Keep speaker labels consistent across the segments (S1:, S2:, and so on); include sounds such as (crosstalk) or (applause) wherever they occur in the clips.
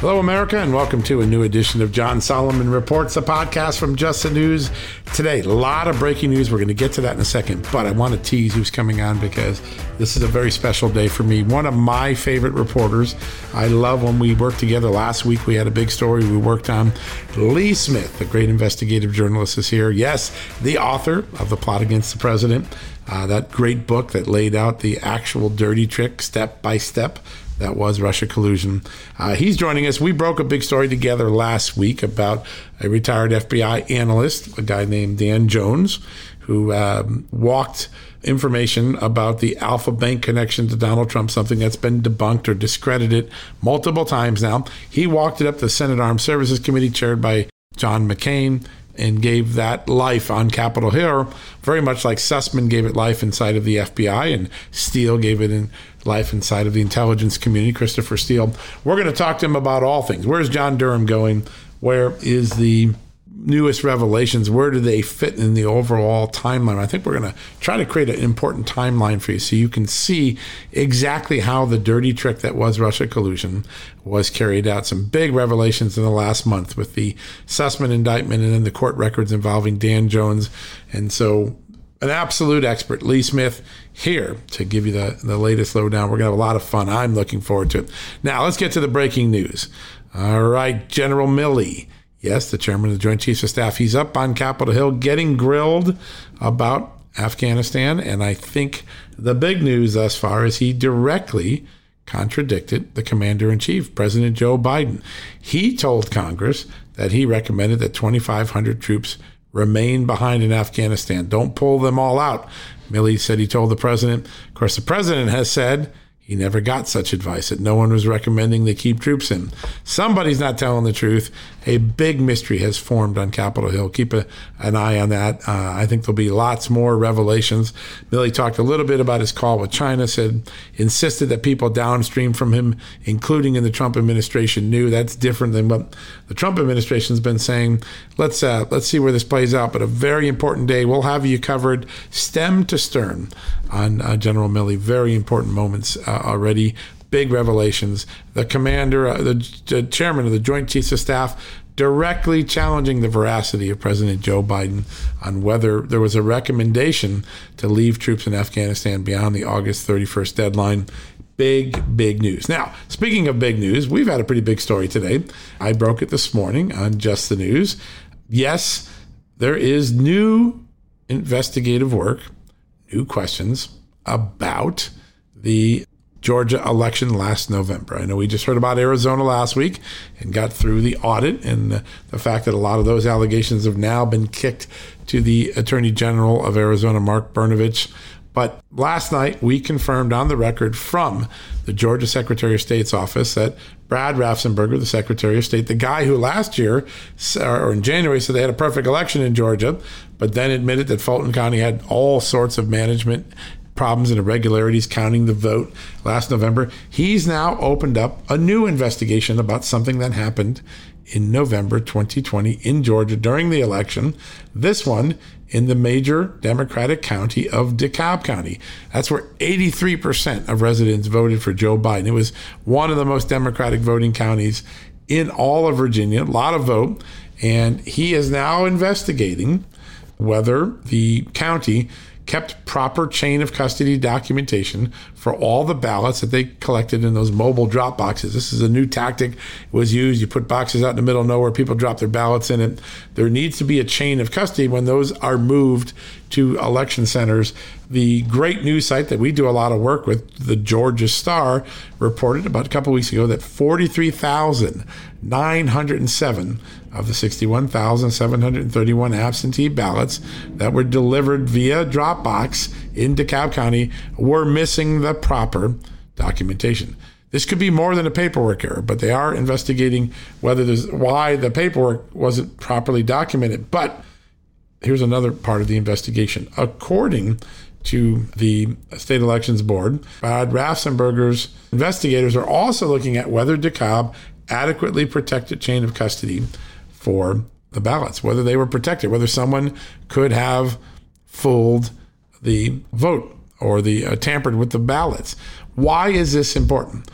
S1: Hello, America, and welcome to a new edition of John Solomon Reports, a podcast from Just the News. Today, a lot of breaking news. We're going to get to that in a second, but I want to tease who's coming on because this is a very special day for me. One of my favorite reporters. I love when we work together. Last week, we had a big story we worked on. Lee Smith, the great investigative journalist, is here. Yes, the author of The Plot Against the President. Uh, that great book that laid out the actual dirty trick step by step that was Russia collusion. Uh, he's joining us. We broke a big story together last week about a retired FBI analyst, a guy named Dan Jones, who um, walked information about the Alfa Bank connection to Donald Trump, something that's been debunked or discredited multiple times now. He walked it up to the Senate Armed Services Committee, chaired by John McCain and gave that life on Capitol Hill, very much like Sussmann gave it life inside of the FBI and Steele gave it in life inside of the intelligence community, Christopher Steele. We're going to talk to him about all things. Where's John Durham going? Where is the newest revelations? Where do they fit in the overall timeline? I think we're going to try to create an important timeline for you so you can see exactly how the dirty trick that was Russia collusion was carried out. Some big revelations in the last month with the Sussmann indictment and then the court records involving Dan Jones. And so an absolute expert, Lee Smith, here to give you the, the latest lowdown. We're going to have a lot of fun. I'm looking forward to it. Now, let's get to the breaking news. All right, General Milley. Yes, the chairman of the Joint Chiefs of Staff. He's up on Capitol Hill getting grilled about Afghanistan. And I think the big news thus far is he directly contradicted the commander in chief, President Joe Biden. He told Congress that he recommended that 2,500 troops remain behind in Afghanistan. Don't pull them all out. Milley said he told the president. Of course, the president has said he never got such advice that no one was recommending they keep troops in. Somebody's not telling the truth. A big mystery has formed on Capitol Hill. Keep a, an eye on that. Uh, I think there'll be lots more revelations. Milley talked a little bit about his call with China, said, insisted that people downstream from him, including in the Trump administration, knew. That's different than what the Trump administration's been saying. Let's, uh, let's see where this plays out. But a very important day. We'll have you covered stem to stern on uh, General Milley. Very important moments uh, already big revelations. The commander, uh, the, the chairman of the Joint Chiefs of Staff, directly challenging the veracity of President Joe Biden on whether there was a recommendation to leave troops in Afghanistan beyond the August 31st deadline. Big, big news. Now, speaking of big news, we've had a pretty big story today. I broke it this morning on Just the News. Yes, there is new investigative work, new questions about the Georgia election last November. I know we just heard about Arizona last week and got through the audit and the, the, fact that a lot of those allegations have now been kicked to the Attorney General of Arizona, Mark Brnovich. But last night we confirmed on the record from the Georgia Secretary of State's office that Brad Raffensperger, the Secretary of State, the guy who last year or in January said they had a perfect election in Georgia, but then admitted that Fulton County had all sorts of management problems and irregularities counting the vote last November. He's now opened up a new investigation about something that happened in November 2020 in Georgia during the election. This one in the major Democratic county of DeKalb County. That's where 83% of residents voted for Joe Biden. It was one of the most Democratic voting counties in all of Virginia, a lot of vote. And he is now investigating whether the county kept proper chain of custody documentation for all the ballots that they collected in those mobile drop boxes. This is a new tactic was used. You put boxes out in the middle of nowhere, people drop their ballots in it. There needs to be a chain of custody when those are moved to election centers. The great news site that we do a lot of work with, the Georgia Star, reported about a couple weeks ago that 43,907 of the 61,731 absentee ballots that were delivered via Dropbox in DeKalb County were missing the proper documentation. This could be more than a paperwork error, but they are investigating whether there's why the paperwork wasn't properly documented. But here's another part of the investigation. According to the state elections board, Brad Raffensperger's investigators are also looking at whether DeKalb adequately protected chain of custody for the ballots, whether they were protected, whether someone could have fooled the vote or the uh, tampered with the ballots. Why is this important?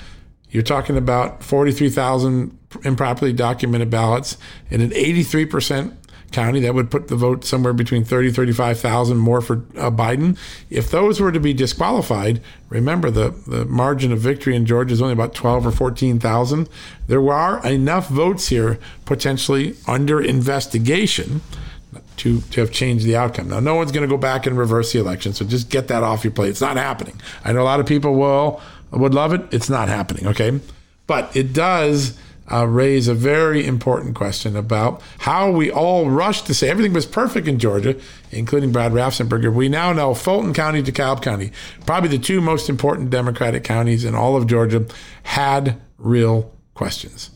S1: You're talking about 43,000 improperly documented ballots in an 83% county that would put the vote somewhere between 30 35,000 more for uh, Biden if those were to be disqualified remember the the margin of victory in Georgia is only about 12 or 14,000 there are enough votes here potentially under investigation to, to have changed the outcome. Now, no one's going to go back and reverse the election, so just get that off your plate. It's not happening. I know a lot of people will would love it. It's not happening. Okay, but it does uh, raise a very important question about how we all rushed to say everything was perfect in Georgia, including Brad Raffensperger. We now know Fulton County, DeKalb County, probably the two most important Democratic counties in all of Georgia, had real questions.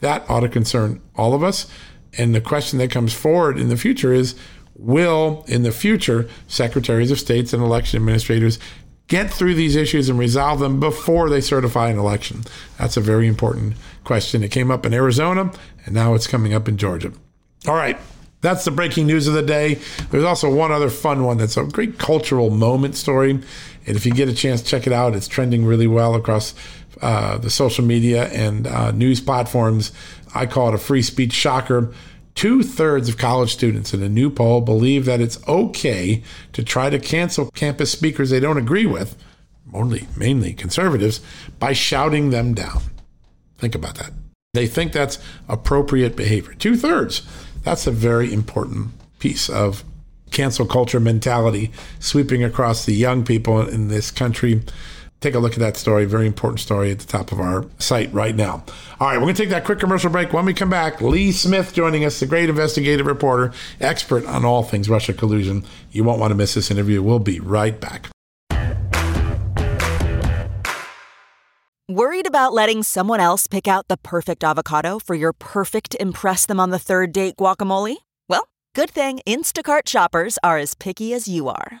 S1: That ought to concern all of us. And the question that comes forward in the future is will, in the future, secretaries of states and election administrators get through these issues and resolve them before they certify an election? That's a very important question. It came up in Arizona, and now it's coming up in Georgia. All right. That's the breaking news of the day. There's also one other fun one that's a great cultural moment story. And if you get a chance, check it out. It's trending really well across uh, the social media and uh, news platforms. I call it a free speech shocker. Two thirds of college students in a new poll believe that it's okay to try to cancel campus speakers they don't agree with, only mainly conservatives, by shouting them down. Think about that. They think that's appropriate behavior. Two thirds. That's a very important piece of cancel culture mentality sweeping across the young people in this country. Take a look at that story. Very important story at the top of our site right now. All right, we're going to take that quick commercial break. When we come back, Lee Smith joining us, the great investigative reporter, expert on all things Russia collusion. You won't want to miss this interview. We'll be right back.
S2: Worried about letting someone else pick out the perfect avocado for your perfect Impress Them on the Third Date guacamole? Well, good thing Instacart shoppers are as picky as you are.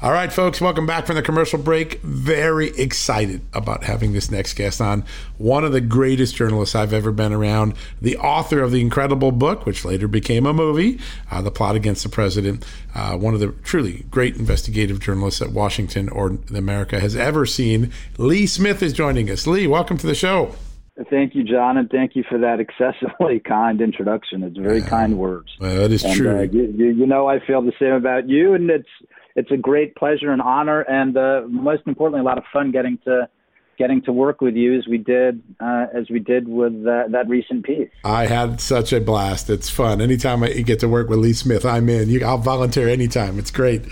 S1: All right, folks, welcome back from the commercial break. Very excited about having this next guest on. One of the greatest journalists I've ever been around, the author of the incredible book, which later became a movie, uh, The Plot Against the President. Uh, one of the truly great investigative journalists that Washington or America has ever seen. Lee Smith is joining us. Lee, welcome to the show.
S3: Thank you, John, and thank you for that excessively (laughs) kind introduction. It's very kind words.
S1: Well, that is
S3: and,
S1: true.
S3: Uh, you, you, you know, I feel the same about you, and it's it's a great pleasure and honor, and uh, most importantly, a lot of fun getting to getting to work with you as we did uh, as we did with uh, that recent piece.
S1: I had such a blast. It's fun. Anytime I get to work with Lee Smith, I'm in. You, I'll volunteer anytime. It's great.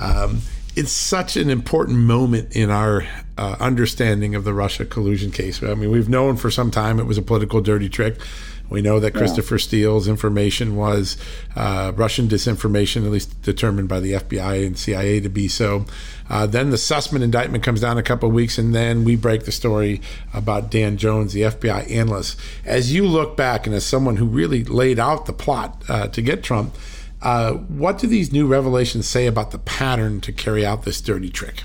S1: Um, it's such an important moment in our uh, understanding of the Russia collusion case. I mean, we've known for some time it was a political dirty trick, We know that Christopher yeah. Steele's information was uh, Russian disinformation, at least determined by the FBI and CIA to be so. Uh, then the Sussmann indictment comes down a couple of weeks, and then we break the story about Dan Jones, the FBI analyst. As you look back, and as someone who really laid out the plot uh, to get Trump, uh, what do these new revelations say about the pattern to carry out this dirty trick?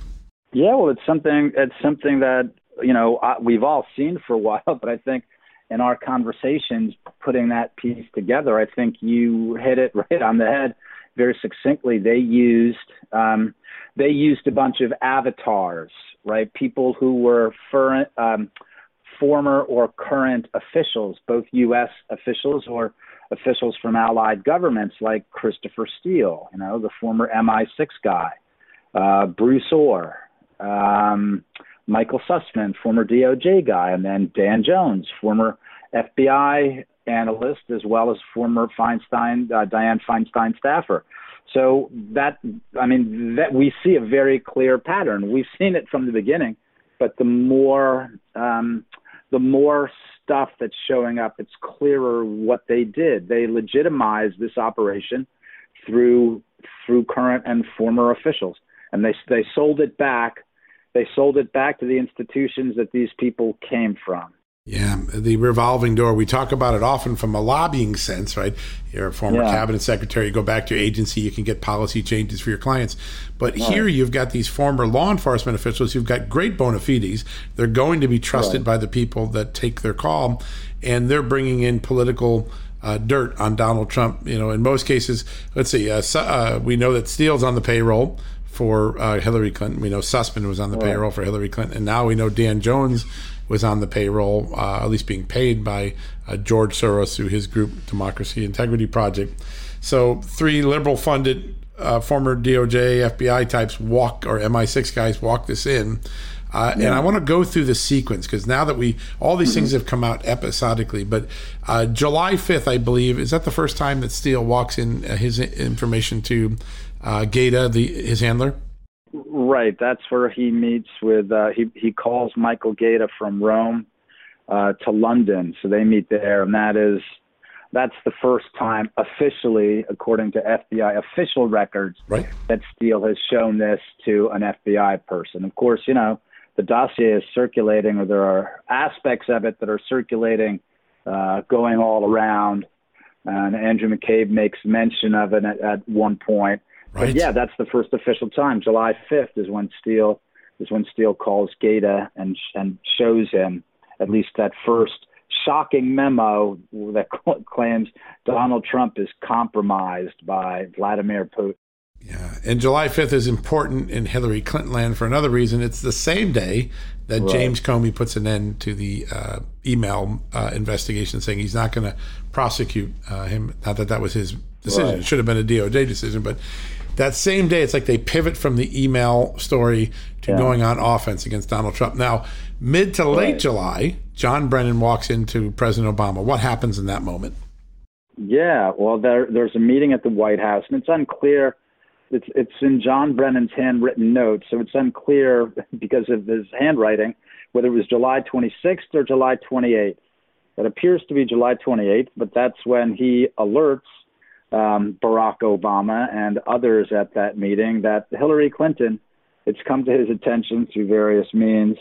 S3: Yeah, well, it's something. It's something that you know we've all seen for a while, (laughs) but I think in our conversations, putting that piece together, I think you hit it (laughs) right on the head very succinctly. They used um, they used a bunch of avatars, right? People who were um, former or current officials, both U.S. officials or officials from allied governments like Christopher Steele, you know, the former MI6 guy, uh, Bruce Ohr, um, Michael Sussmann, former DOJ guy, and then Dan Jones, former FBI analyst, as well as former Feinstein, uh, Dianne Feinstein staffer. So that, I mean, that we see a very clear pattern. We've seen it from the beginning, but the more um, the more stuff that's showing up, it's clearer what they did. They legitimized this operation through through current and former officials, and they they sold it back. They sold it back to the institutions that these people came from.
S1: Yeah, the revolving door. We talk about it often from a lobbying sense, right? You're a former yeah. cabinet secretary, you go back to your agency, you can get policy changes for your clients. But right. here you've got these former law enforcement officials who've got great bona fides. They're going to be trusted right. by the people that take their call, and they're bringing in political uh, dirt on Donald Trump. You know, in most cases, let's see, uh, uh, we know that Steele's on the payroll for uh, Hillary Clinton. We know Sussmann was on the right. payroll for Hillary Clinton, and now we know Dan Jones was on the payroll, uh, at least being paid by uh, George Soros through his group, Democracy Integrity Project. So, three liberal funded uh, former DOJ, FBI types walk, or MI6 guys walk this in. Uh, yeah. And I want to go through the sequence because now that we, all these mm-hmm. things have come out episodically, but uh, July 5th, I believe, is that the first time that Steele walks in uh, his information to uh, Gaeta, the, his handler?
S3: Right. That's where he meets with. Uh, he he calls Michael Gaeta from Rome uh, to London, so they meet there, and that is that's the first time officially, according to FBI official records,
S1: right.
S3: that Steele has shown this to an FBI person. Of course, you know the dossier is circulating, or there are aspects of it that are circulating, uh, going all around. And Andrew McCabe makes mention of it at, at one point. Right. But yeah, that's the first official time. July 5th is when Steele is when Steele calls Gaeta and and shows him at least that first shocking memo that (laughs) claims Donald Trump is compromised by Vladimir Putin.
S1: Yeah, and July 5th is important in Hillary Clinton land for another reason. It's the same day that right. James Comey puts an end to the uh, email uh, investigation, saying he's not going to prosecute uh, him. Not that that was his decision; right. it should have been a DOJ decision, but that same day, it's like they pivot from the email story to yeah. going on offense against Donald Trump. Now, mid to late right. July, John Brennan walks into President Obama. What happens in that moment?
S3: Yeah, well, there, there's a meeting at the White House, and it's unclear. It's it's in John Brennan's handwritten notes, so it's unclear (laughs) because of his handwriting whether it was July 26th or July 28th. It appears to be July 28th, but that's when he alerts um, Barack Obama and others at that meeting that Hillary Clinton, it's come to his attention through various means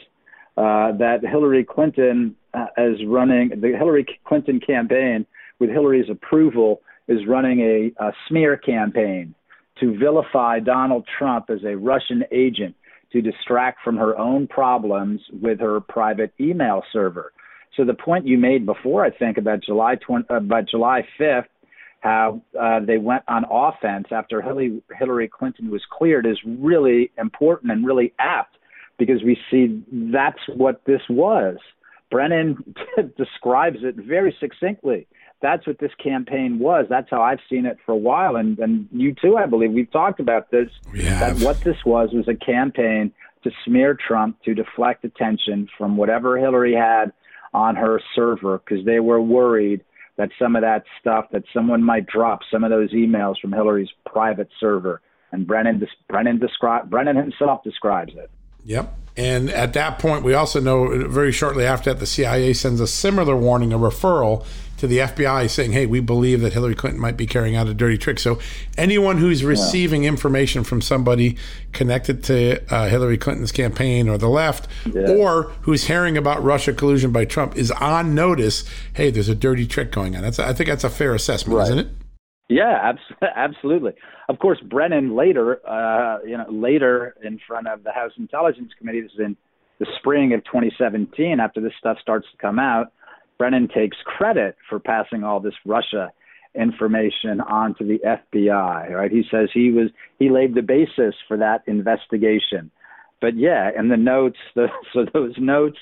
S3: uh, that Hillary Clinton uh, is running, the Hillary Clinton campaign, with Hillary's approval, is running a, a smear campaign to vilify Donald Trump as a Russian agent to distract from her own problems with her private email server. So the point you made before, I think, about July 20, uh, about July 5th how uh, they went on offense after Hillary, Hillary Clinton was cleared is really important and really apt because we see that's what this was. Brennan (laughs) describes it very succinctly. That's what this campaign was. That's how I've seen it for a while, and and you too, I believe. We've talked about this. That what this was was a campaign to smear Trump to deflect attention from whatever Hillary had on her server because they were worried that some of that stuff that someone might drop some of those emails from Hillary's private server, and Brennan Brennan describe Brennan himself describes it.
S1: Yep. And at that point, we also know very shortly after that, the CIA sends a similar warning, a referral to the FBI saying, hey, we believe that Hillary Clinton might be carrying out a dirty trick. So anyone who's receiving yeah. information from somebody connected to uh, Hillary Clinton's campaign or the left, yeah. or who's hearing about Russia collusion by Trump is on notice, hey, there's a dirty trick going on. That's, I think that's a fair assessment, right. isn't it?
S3: Yeah, (laughs) absolutely. Of course, Brennan later, uh, you know, later in front of the House Intelligence Committee, this is in the spring of 2017, after this stuff starts to come out, Brennan takes credit for passing all this Russia information on to the FBI. Right? He says he was he laid the basis for that investigation. But yeah, and the notes, (laughs) the, so those notes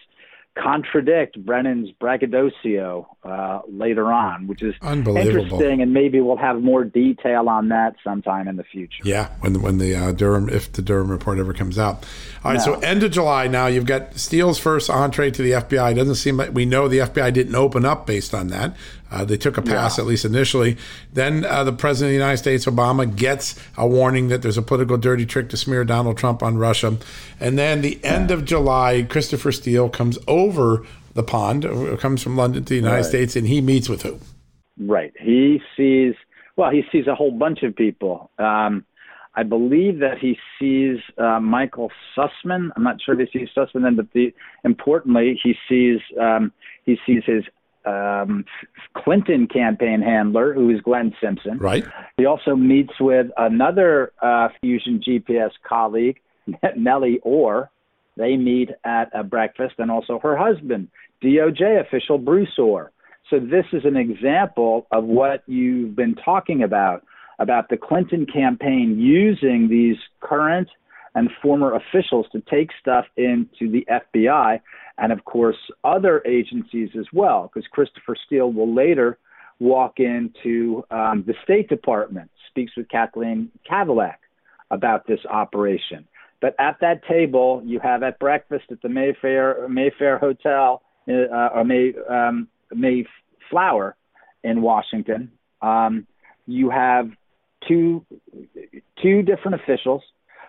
S3: contradict Brennan's braggadocio uh, later on, which is interesting, and maybe we'll have more detail on that sometime in the future.
S1: Yeah, when when the uh, Durham, if the Durham report ever comes out. All right, no. so end of July now. You've got Steele's first entree to the FBI. It doesn't seem like we know the FBI didn't open up based on that. Uh, they took a pass, yeah. at least initially. Then uh, the president of the United States, Obama, gets a warning that there's a political dirty trick to smear Donald Trump on Russia. And then the end yeah. of July, Christopher Steele comes over the pond, uh, comes from London to the United right. States, and he meets with who?
S3: Right. He sees, well, he sees a whole bunch of people. Um, I believe that he sees uh, Michael Sussmann. I'm not sure if he sees Sussmann then, but the, importantly, he sees um, he sees his um, Clinton campaign handler, who is Glenn Simpson.
S1: Right.
S3: He also meets with another uh, Fusion GPS colleague, (laughs) Nellie Ohr. They meet at a breakfast, and also her husband, DOJ official Bruce Ohr. So this is an example of what you've been talking about about the Clinton campaign using these current and former officials to take stuff into the FBI and, of course, other agencies as well, because Christopher Steele will later walk into um, the State Department, speaks with Kathleen Kavalec about this operation. But at that table, you have at breakfast at the Mayfair Mayfair Hotel uh, or May um, Mayflower in Washington. Um, you have two two different officials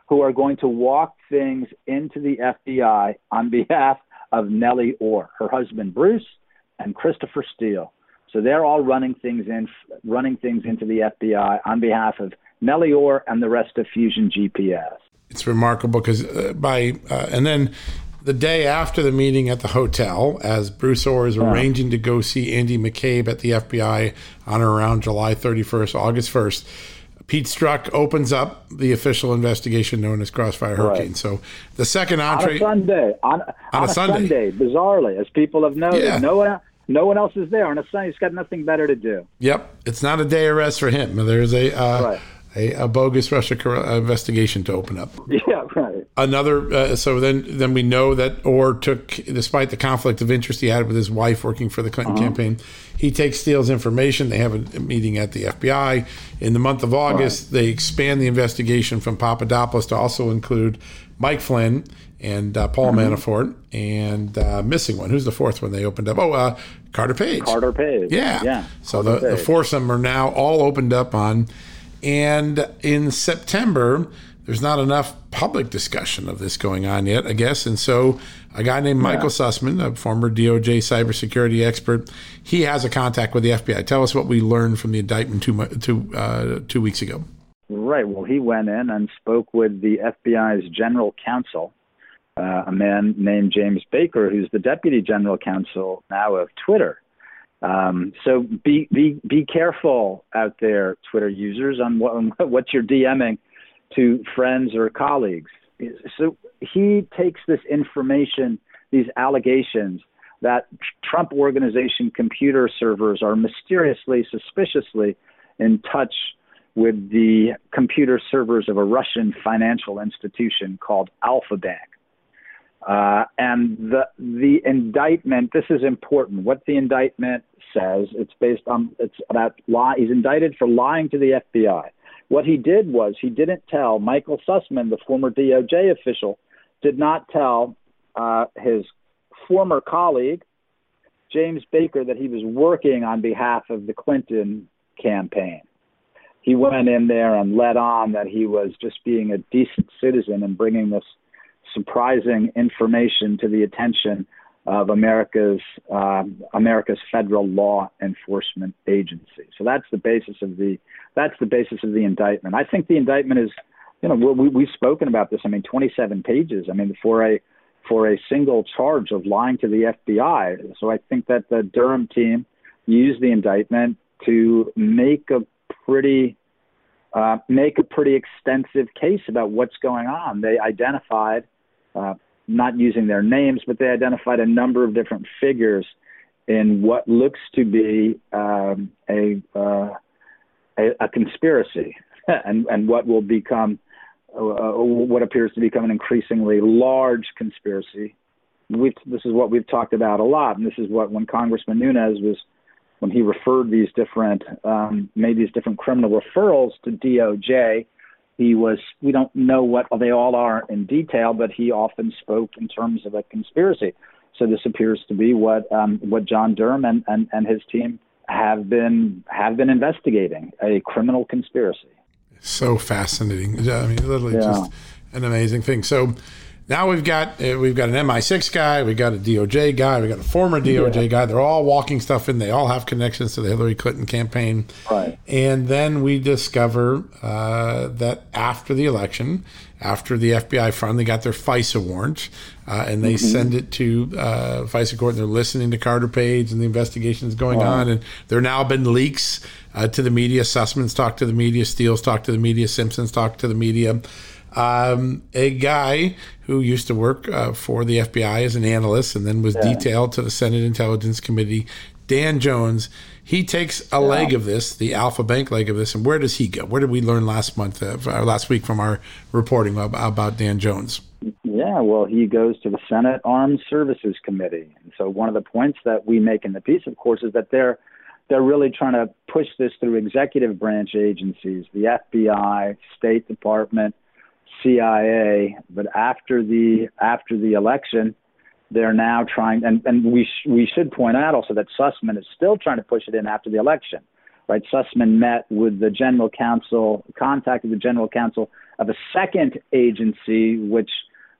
S3: who are going to walk things into the FBI on behalf of Nellie Ohr, her husband Bruce, and Christopher Steele. So they're all running things in, running things into the FBI on behalf of Nellie Ohr and the rest of Fusion GPS.
S1: It's remarkable because uh, by uh, and then the day after the meeting at the hotel, as Bruce Ohr is yeah. arranging to go see Andy McCabe at the FBI on or around July 31st, August 1st Pete Strzok opens up the official investigation known as Crossfire Hurricane. Right. So the second entree
S3: on a Sunday, on, on, on a, a Sunday. Sunday. bizarrely, as people have noted, yeah. no one no one else is there on a Sunday. He's got nothing better to do.
S1: Yep, it's not a day of rest for him. There's a uh, right a, a bogus Russia uh, investigation to open up. (laughs)
S3: Yeah, right.
S1: Another. Uh, so then, then we know that Ohr took, despite the conflict of interest he had with his wife working for the Clinton uh-huh. campaign, he takes Steele's information. They have a meeting at the FBI in the month of August. Right. They expand the investigation from Papadopoulos to also include Mike Flynn and uh, Paul mm-hmm. Manafort and uh, missing one. Who's the fourth one they opened up? Oh, uh, Carter Page.
S3: Carter Page.
S1: Yeah.
S3: Yeah.
S1: So the, the foursome are now all opened up on and in September, there's not enough public discussion of this going on yet, I guess. And so a guy named Michael yeah. Sussmann, a former DOJ cybersecurity expert, he has a contact with the FBI. Tell us what we learned from the indictment two, two, uh, two weeks ago.
S3: Right. Well, he went in and spoke with the FBI's general counsel, uh, a man named James Baker, who's the deputy general counsel now of Twitter. Um, so be be be careful out there, Twitter users, on what on (laughs) what you're DMing to friends or colleagues. So he takes this information, these allegations that Trump organization computer servers are mysteriously, suspiciously in touch with the computer servers of a Russian financial institution called Alfa Bank. Uh, and the the indictment. This is important. What the indictment says. It's based on. It's about lie. He's indicted for lying to the FBI. What he did was he didn't tell Michael Sussmann, the former DOJ official, did not tell uh, his former colleague James Baker that he was working on behalf of the Clinton campaign. He went in there and let on that he was just being a decent citizen and bringing this surprising information to the attention of America's uh, America's federal law enforcement agency. So that's the basis of the that's the basis of the indictment. I think the indictment is, you know, we, we've spoken about this. I mean, 27 pages. I mean, for a for a single charge of lying to the FBI. So I think that the Durham team used the indictment to make a pretty uh, make a pretty extensive case about what's going on. They identified uh, not using their names, but they identified a number of different figures in what looks to be um, a, uh, a, a conspiracy, (laughs) and and what will become uh, what appears to become an increasingly large conspiracy. We've, this is what we've talked about a lot, and this is what when Congressman Nunes was when he referred these different um, made these different criminal referrals to DOJ he was we don't know what they all are in detail, but he often spoke in terms of a conspiracy. So this appears to be what um, what John Durham and, and, and his team have been have been investigating a criminal conspiracy.
S1: So fascinating. I mean, literally yeah. just an amazing thing. So now we've got uh, we've got an MI6 guy, we've got a DOJ guy, we got a former DOJ yeah. guy. They're all walking stuff in. They all have connections to the Hillary Clinton campaign.
S3: Right.
S1: And then we discover uh, that after the election, after the FBI finally got their FISA warrant, uh, and they mm-hmm. send it to uh, FISA court, and they're listening to Carter Page, and the investigation is going wow. on, and there now been leaks uh, to the media. Sussmann's talked to the media, Steele's talked to the media, Simpson's talked to the media um, a guy who used to work uh, for the FBI as an analyst and then was yeah. detailed to the Senate Intelligence Committee. Dan Jones, he takes a yeah. leg of this, the Alfa Bank leg of this, and where does he go? Where did we learn last month, uh, last week from our reporting about Dan Jones?
S3: Yeah, well, he goes to the Senate Armed Services Committee. And so one of the points that we make in the piece, of course, is that they're they're really trying to push this through executive branch agencies, the FBI, State Department, CIA, but after the after the election, they're now trying, and, and we sh- we should point out also that Sussmann is still trying to push it in after the election, right? Sussmann met with the general counsel, contacted the general counsel of a second agency, which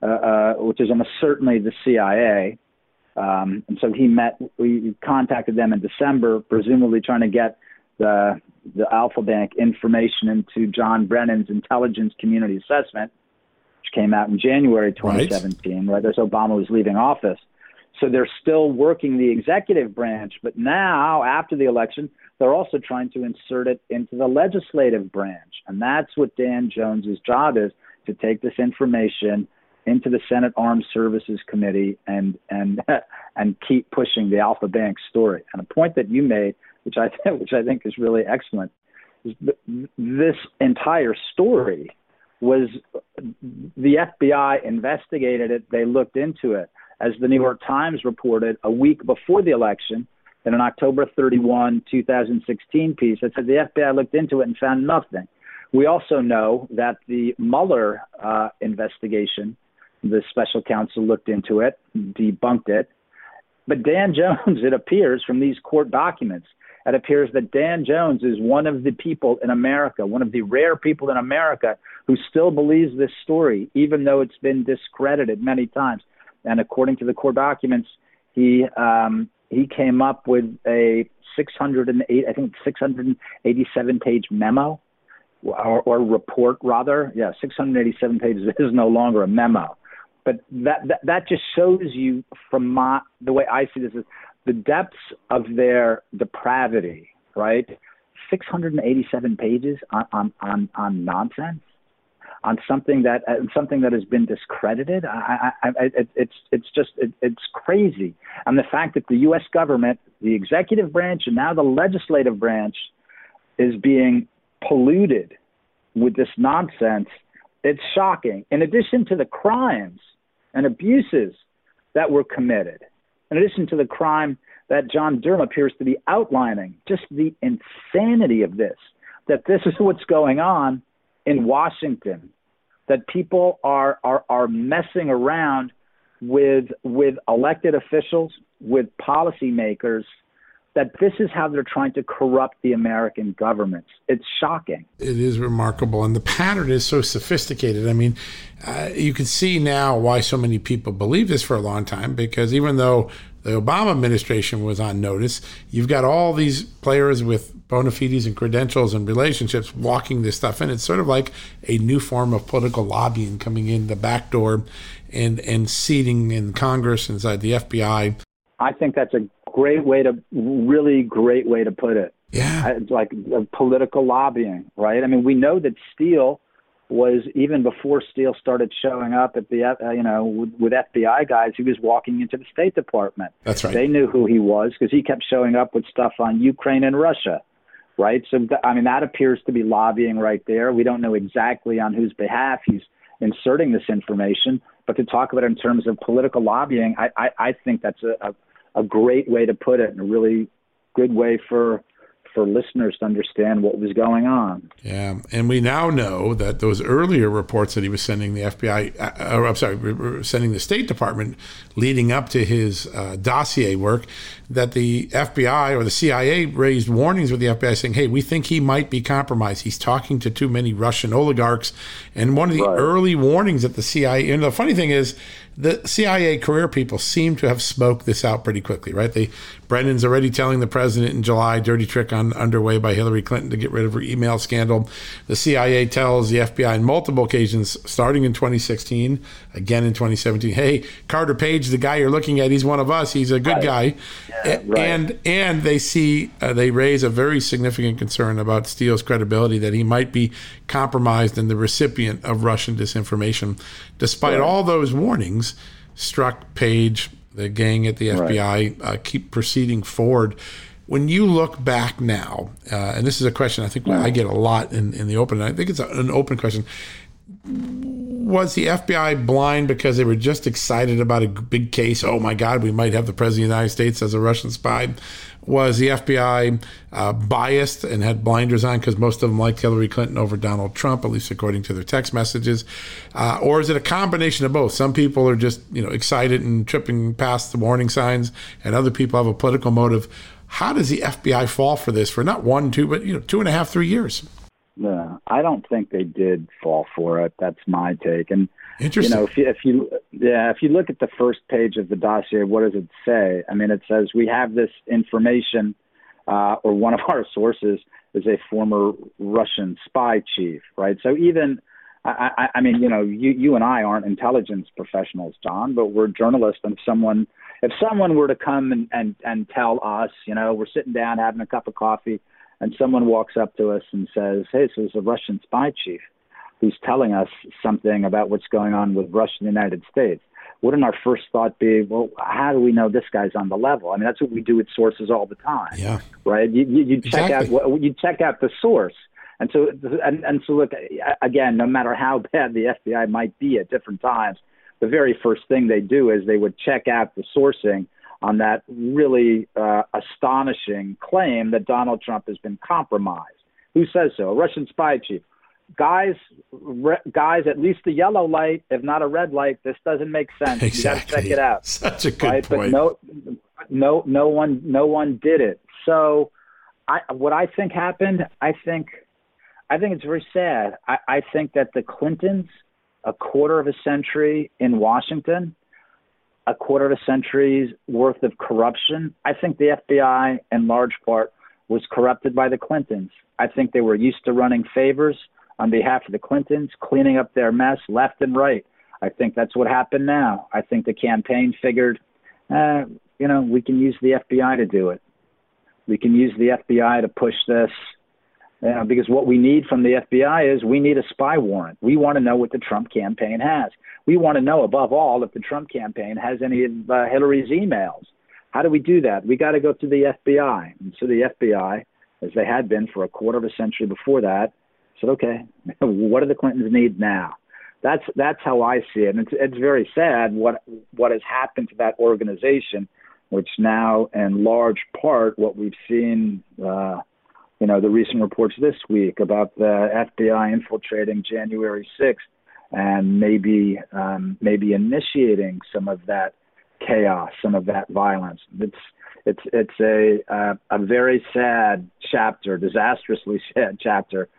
S3: uh, uh, which is almost certainly the CIA, um, and so he met, we contacted them in December, presumably trying to get the the Alfa Bank information into John Brennan's intelligence community assessment, which came out in January 2017, right, right as Obama was leaving office. So they're still working the executive branch, but now after the election, they're also trying to insert it into the legislative branch, and that's what Dan Jones's job is to take this information into the Senate Armed Services Committee and and (laughs) and keep pushing the Alfa Bank story. And a point that you made which I (laughs) which I think is really excellent. This entire story was the FBI investigated it. They looked into it, as the New York Times reported a week before the election in an October 31, 2016 piece that said the FBI looked into it and found nothing. We also know that the Mueller uh, investigation, the special counsel looked into it, debunked it. But Dan (laughs) Jones, it appears from these court documents, it appears that Dan Jones is one of the people in America, one of the rare people in America who still believes this story, even though it's been discredited many times. And according to the court documents, he um, he came up with a 608, I think 687 page memo or, or report rather. Yeah, 687 pages (laughs) is no longer a memo. But that, that that just shows you from my the way I see this is the depths of their depravity, right? 687 pages on, on, on, on nonsense, on something that uh, something that has been discredited. I, I, I, it, it's it's just it, it's crazy, and the fact that the U.S. government, the executive branch, and now the legislative branch, is being polluted with this nonsense. It's shocking. In addition to the crimes and abuses that were committed, in addition to the crime that John Durham appears to be outlining, just the insanity of this, that this is what's going on in Washington, that people are, are, are messing around with, with elected officials, with policymakers, that this is how they're trying to corrupt the American government. It's shocking.
S1: It is remarkable. And the pattern is so sophisticated. I mean, uh, you can see now why so many people believe this for a long time because even though the Obama administration was on notice, you've got all these players with bona fides and credentials and relationships walking this stuff in. It's sort of like a new form of political lobbying coming in the back door and, and seating in Congress inside the FBI.
S3: I think that's a great way to, really great way to put it.
S1: Yeah.
S3: It's like political lobbying, right? I mean, we know that Steele was even before Steele started showing up at the uh, you know with, with FBI guys, he was walking into the State Department.
S1: That's right.
S3: They knew who he was because he kept showing up with stuff on Ukraine and Russia, right? So I mean that appears to be lobbying right there. We don't know exactly on whose behalf he's inserting this information, but to talk about it in terms of political lobbying, I I, I think that's a, a a great way to put it and a really good way for for listeners to understand what was going on.
S1: Yeah, and we now know that those earlier reports that he was sending the FBI, uh, or I'm sorry, sending the State Department, leading up to his uh, dossier work, that the FBI or the CIA raised warnings with the FBI saying, "Hey, we think he might be compromised. He's talking to too many Russian oligarchs." And one of the right. early warnings that the CIA, and the funny thing is, the CIA career people seem to have smoked this out pretty quickly, right? They Brennan's already telling the president in July, dirty trick on underway by Hillary Clinton to get rid of her email scandal. The CIA tells the FBI on multiple occasions, starting in 2016, again in 2017, hey, Carter Page, the guy you're looking at, he's one of us. He's a good right. guy. Yeah, right. And and they see uh, they raise a very significant concern about Steele's credibility that he might be compromised and the recipient of Russian disinformation. Despite right. all those warnings, Strzok Page, the gang at the FBI, uh, keep proceeding forward. When you look back now, uh, and this is a question I think I get a lot in, in the open, I think it's a, an open question was the FBI blind because they were just excited about a big case? Oh my God, we might have the president of the United States as a Russian spy. Was the FBI uh, biased and had blinders on because most of them liked Hillary Clinton over Donald Trump, at least according to their text messages? Uh, or is it a combination of both? Some people are just you know excited and tripping past the warning signs, and other people have a political motive. How does the FBI fall for this for not one, two, but you know, two and a half, three years?
S3: No, I don't think they did fall for it. That's my take. And Interesting.
S1: you
S3: know, if you, if you yeah, if you look at the first page of the dossier, what does it say? I mean, it says we have this information, uh, or one of our (laughs) sources is a former Russian spy chief, right? So even I, I, I mean, you know, you you and I aren't intelligence professionals, John, but we're journalists. And if someone if someone were to come and and and tell us, you know, we're sitting down having a cup of coffee and someone walks up to us and says, "Hey, this is a Russian spy chief who's telling us something about what's going on with Russia and the United States." Wouldn't our first thought be, "Well, how do we know this guy's on the level?" I mean, that's what we do with sources all the time,
S1: yeah.
S3: right? You, you, you check exactly. out you check out the source, and so and, and so look again. No matter how (laughs) bad the FBI might be at different times, the very first thing they do is they would check out the sourcing on that really uh, astonishing claim that Donald Trump has been compromised. Who says so? A Russian spy chief. Guys, re- guys, at least a yellow light, if not a red light. This doesn't make sense.
S1: Exactly.
S3: You got to check it out. (laughs)
S1: Such a good right?
S3: point. But no, no, no one, no one did it. So, I, what I think happened, I think, I think it's very sad. I, I think that the Clintons, a quarter of a century in Washington, a quarter of a century's worth of corruption. I think the FBI, in large part, was corrupted by the Clintons. I think they were used to running favors on behalf of the Clintons, cleaning up their mess left and right. I think that's what happened now. I think the campaign figured, uh, you know, we can use the FBI to do it. We can use the FBI to push this know, because what we need from the FBI is we need a spy warrant. We want to know what the Trump campaign has. We want to know, above all, if the Trump campaign has any of uh, Hillary's emails. How do we do that? We got to go to the FBI. And so the FBI, as they had been for a quarter of a century before that, said, okay, (laughs) what do the Clintons need now? That's that's how I see it. And it's it's very sad what what has happened to that organization, which now, in large part, what we've seen. Uh, you know, the recent reports this week about the FBI infiltrating January 6th and maybe um, maybe initiating some of that chaos, some of that violence. It's it's it's a uh, a very sad chapter, disastrously (laughs) sad chapter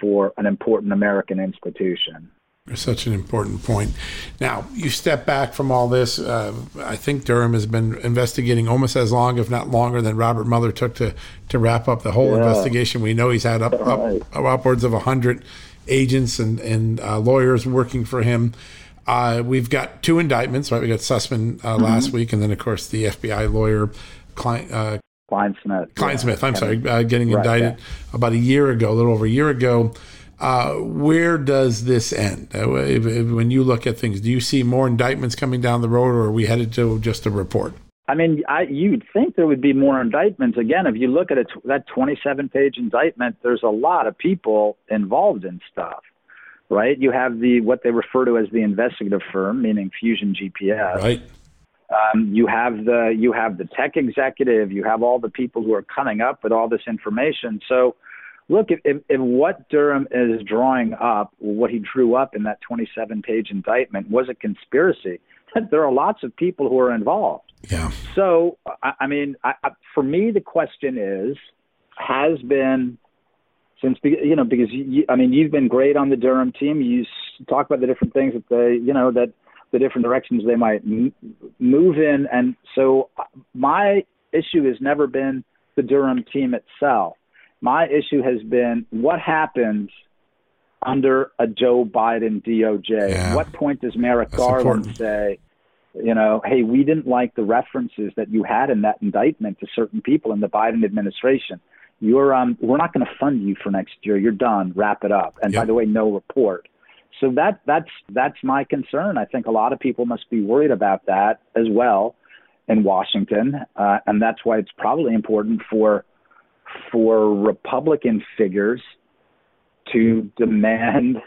S3: for an important American institution.
S1: Such an important point. Now, you step back from all this. Uh, I think Durham has been investigating almost as long, if not longer, than Robert Mueller took to, to wrap up the whole yeah. investigation. We know he's had up, right. up upwards of 100 agents and, and uh, lawyers working for him. Uh, we've got two indictments, right? We got Sussmann uh, mm-hmm. last week, and then, of course, the FBI lawyer, Klein, uh,
S3: Clinesmith.
S1: Klein yeah, Smith, I'm sorry, uh, getting right, indicted about a year ago, a little over a year ago. Uh, where does this end? Uh, if, if, when you look at things, do you see more indictments coming down the road, or are we headed to just a report?
S3: I mean, I, you'd think there would be more indictments. Again, if you look at that 27-page indictment, there's a lot of people involved in stuff, right? You have the what they refer to as the investigative firm, meaning Fusion GPS.
S1: Right.
S3: Um, you have the you have the tech executive. You have all the people who are coming up with all this information. So look, if, if, if what Durham is drawing up, what he drew up in that 27 page indictment was a conspiracy, (laughs) there are lots of people who are involved.
S1: Yeah.
S3: So, I, I mean, I, I, for me, the question is, has been since you know because you, I mean you've been great on the Durham team. You talk about the different things that they you know that the different directions they might m- move in, and so uh, my issue has never been the Durham team itself. My issue has been what happens under a Joe Biden DOJ. Yeah. what point does Merrick That's Garland important. say, you know, hey, we didn't like the references that you had in that indictment to certain people in the Biden administration. You're um, we're not going to fund you for next year. You're done. Wrap it up. And yep. by the way, no report. So that that's that's my concern. I think a lot of people must be worried about that as well in Washington, uh, and that's why it's probably important for for Republican figures to demand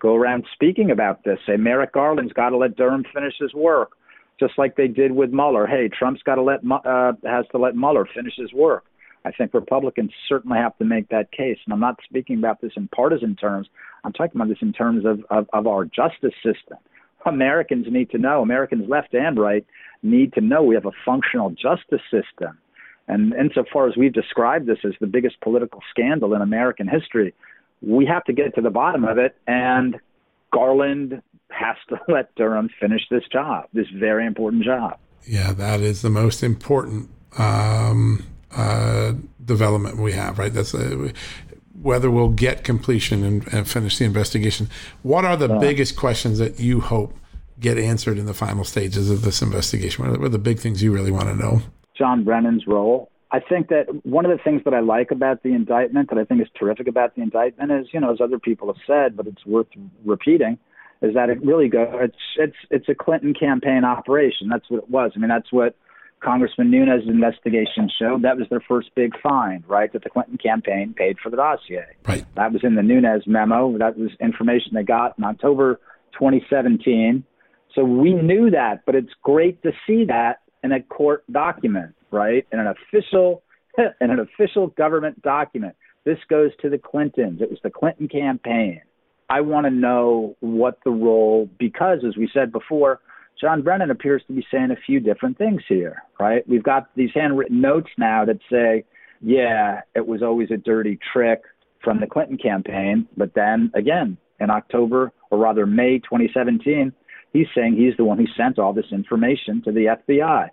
S3: go around speaking about this. Say Merrick Garland's got to let Durham finish his work, just like they did with Mueller. Hey, Trump's got to let uh, has to let Mueller finish his work. I think Republicans certainly have to make that case, and I'm not speaking about this in partisan terms. I'm talking about this in terms of, of, of our justice system. Americans need to know. Americans left and right need to know we have a functional justice system and insofar as we've described this as the biggest political scandal in American history, we have to get to the bottom of it. And Garland has to (laughs) let Durham finish this job, this very important job.
S1: Yeah, that is the most important um, uh, development we have, right? That's uh, whether we'll get completion and, and, finish the investigation. What are the uh, biggest questions that you hope get answered in the final stages of this investigation? What are the big things you really want to know?
S3: John Brennan's role. I think that one of the things that I like about the indictment, that I think is terrific about the indictment, is you know, as other people have said, but it's worth repeating, is that it really goes. It's it's it's a Clinton campaign operation. That's what it was. I mean, that's what Congressman Nunes' investigation showed. That was their first big find, right? That the Clinton campaign paid for the dossier.
S1: Right.
S3: That was in the Nunes memo. That was information they got in October 2017. So we knew that, but it's great to see that in a court document, right? In an official (laughs) in an official government document. This goes to the Clintons. It was the Clinton campaign. I want to know what the role because as we said before, John Brennan appears to be saying a few different things here, right? We've got these handwritten notes now that say, yeah, it was always a dirty trick from the Clinton campaign, but then again, in October or rather May 2017, he's saying he's the one who sent all this information to the FBI.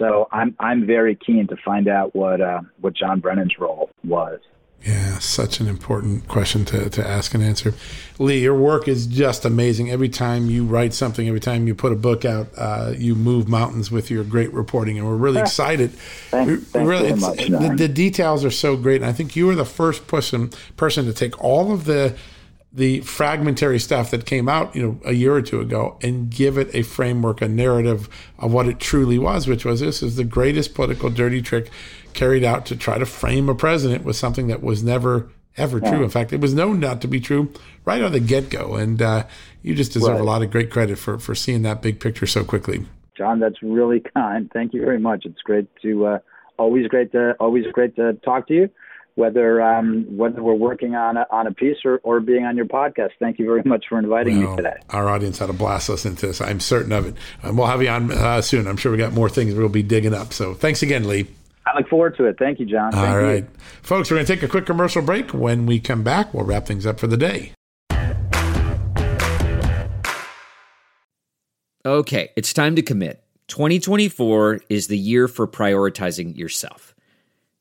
S3: So I'm I'm very keen to find out what uh, what John Brennan's role was.
S1: Yeah, such an important question to, to ask and answer. Lee, your work is just amazing. Every time you write something, every time you put a book out, uh, you move mountains with your great reporting, and we're really excited.
S3: Thanks, thanks really, much,
S1: the, the, details are so great. And I think you were the first person person to take all of the the fragmentary stuff that came out, you know, a year or two ago and give it a framework, a narrative of what it truly was, which was this is the greatest political dirty trick carried out to try to frame a president with something that was never ever true. In fact, it was known not to be true right out of the get go. And uh, you just deserve right. a lot of great credit for, for seeing that big picture so quickly.
S3: John, that's really kind. Thank you very much. It's great to uh, always great to always great to talk to you whether um, whether we're working on a, on a piece or, or being on your podcast. Thank you very much for inviting well, me today.
S1: Our audience had a blast listening to this. I'm certain of it. Um, we'll have you on uh, soon. I'm sure we got more things we'll be digging up. So thanks again, Lee.
S3: I look forward to it. Thank you, John.
S1: All
S3: Thank
S1: right,
S3: you.
S1: folks, we're going to take a quick commercial break. When we come back, we'll wrap things up for the day.
S4: Okay, it's time to commit. 2024 is the year for prioritizing yourself.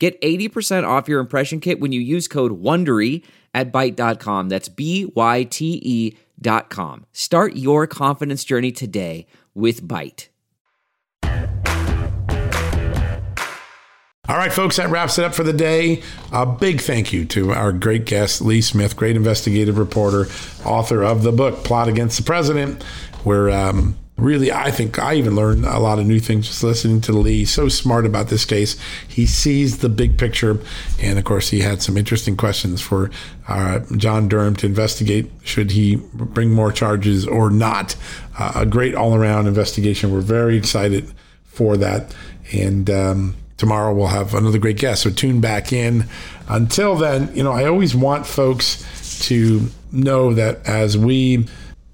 S4: Get 80% off your impression kit when you use code WONDERY at Byte.com. That's B-Y-T-E dot com. Start your confidence journey today with Byte.
S1: All right, folks, that wraps it up for the day. A big thank you to our great guest, Lee Smith, great investigative reporter, author of the book, Plot Against the President, where um, really, I think I even learned a lot of new things just listening to Lee. So smart about this case. He sees the big picture. And of course, he had some interesting questions for uh, John Durham to investigate should he bring more charges or not. Uh, a great all around investigation. We're very excited for that. And, um, tomorrow we'll have another great guest. So tune back in. Until then, you know, I always want folks to know that as we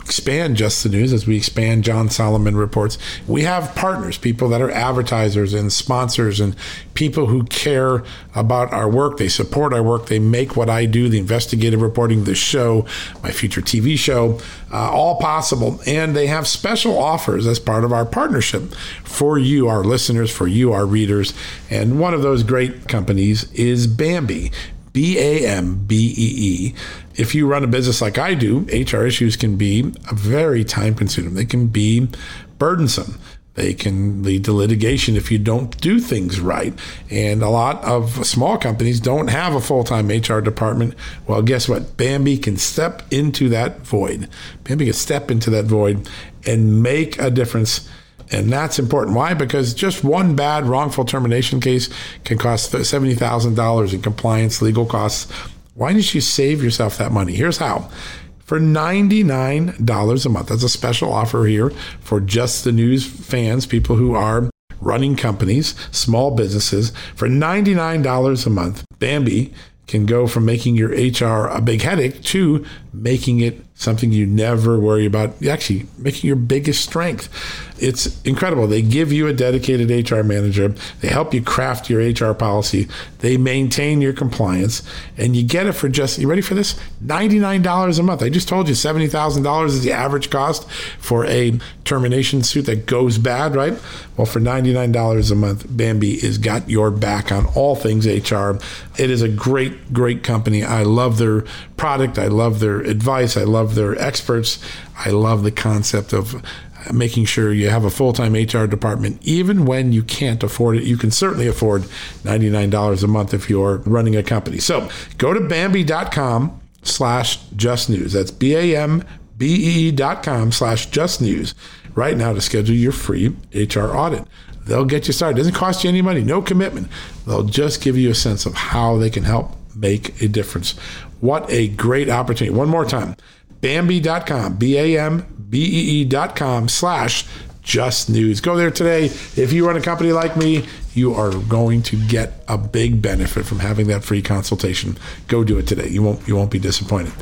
S1: expand just the news as we expand john solomon reports. We have partners people that are advertisers and sponsors and people who care about our work. They support our work. They make what i do the investigative reporting the show my future tv show uh, all possible. And they have special offers as part of our partnership for you our listeners for you our readers. And one of those great companies is bambee B A M B E E. If you run a business like I do, HR issues can be very time consuming. They can be burdensome. They can lead to litigation if you don't do things right. And a lot of small companies don't have a full time HR department. Well, guess what? Bambee can step into that void. Bambee can step into that void and make a difference. And that's important. Why? Because just one bad wrongful termination case can cost $70,000 in compliance, legal costs. Why didn't you save yourself that money? Here's how for $99 a month. That's a special offer here for just the news fans, people who are running companies, small businesses. For $99 a month, Bambee can go from making your HR a big headache to making it something you never worry about, actually making your biggest strength. It's incredible. They give you a dedicated HR manager, they help you craft your HR policy, they maintain your compliance, and you get it for just, you ready for this? $99 a month. I just told you $70,000 is the average cost for a termination suit that goes bad, right? Well, for $99 a month, Bambee has got your back on all things HR. It is a great, great company. I love their product. I love their advice. I love their experts. I love the concept of making sure you have a full-time HR department. Even when you can't afford it you can certainly afford $99 a month if you're running a company. So go to bambee.com slash just news. That's b-a-m-b-e dot com slash just news right now to schedule your free hr audit. They'll get you started. It doesn't cost you any money no commitment. They'll just give you a sense of how they can help make a difference. What a great opportunity. One more time Bambee.com, B A M B E E.com slash just news. Go there today. If you run a company like me, you are going to get a big benefit from having that free consultation. Go do it today. You won't you won't be disappointed.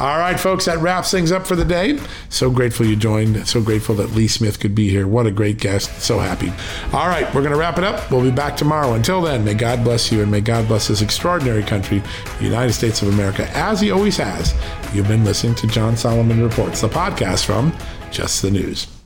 S1: All right, folks, that wraps things up for the day. So grateful you joined. So grateful that Lee Smith could be here. What a great guest. So happy. All right, we're going to wrap it up. We'll be back tomorrow. Until then, may God bless you and may God bless this extraordinary country, the United States of America, as he always has. You've been listening to John Solomon Reports, the podcast from Just the News.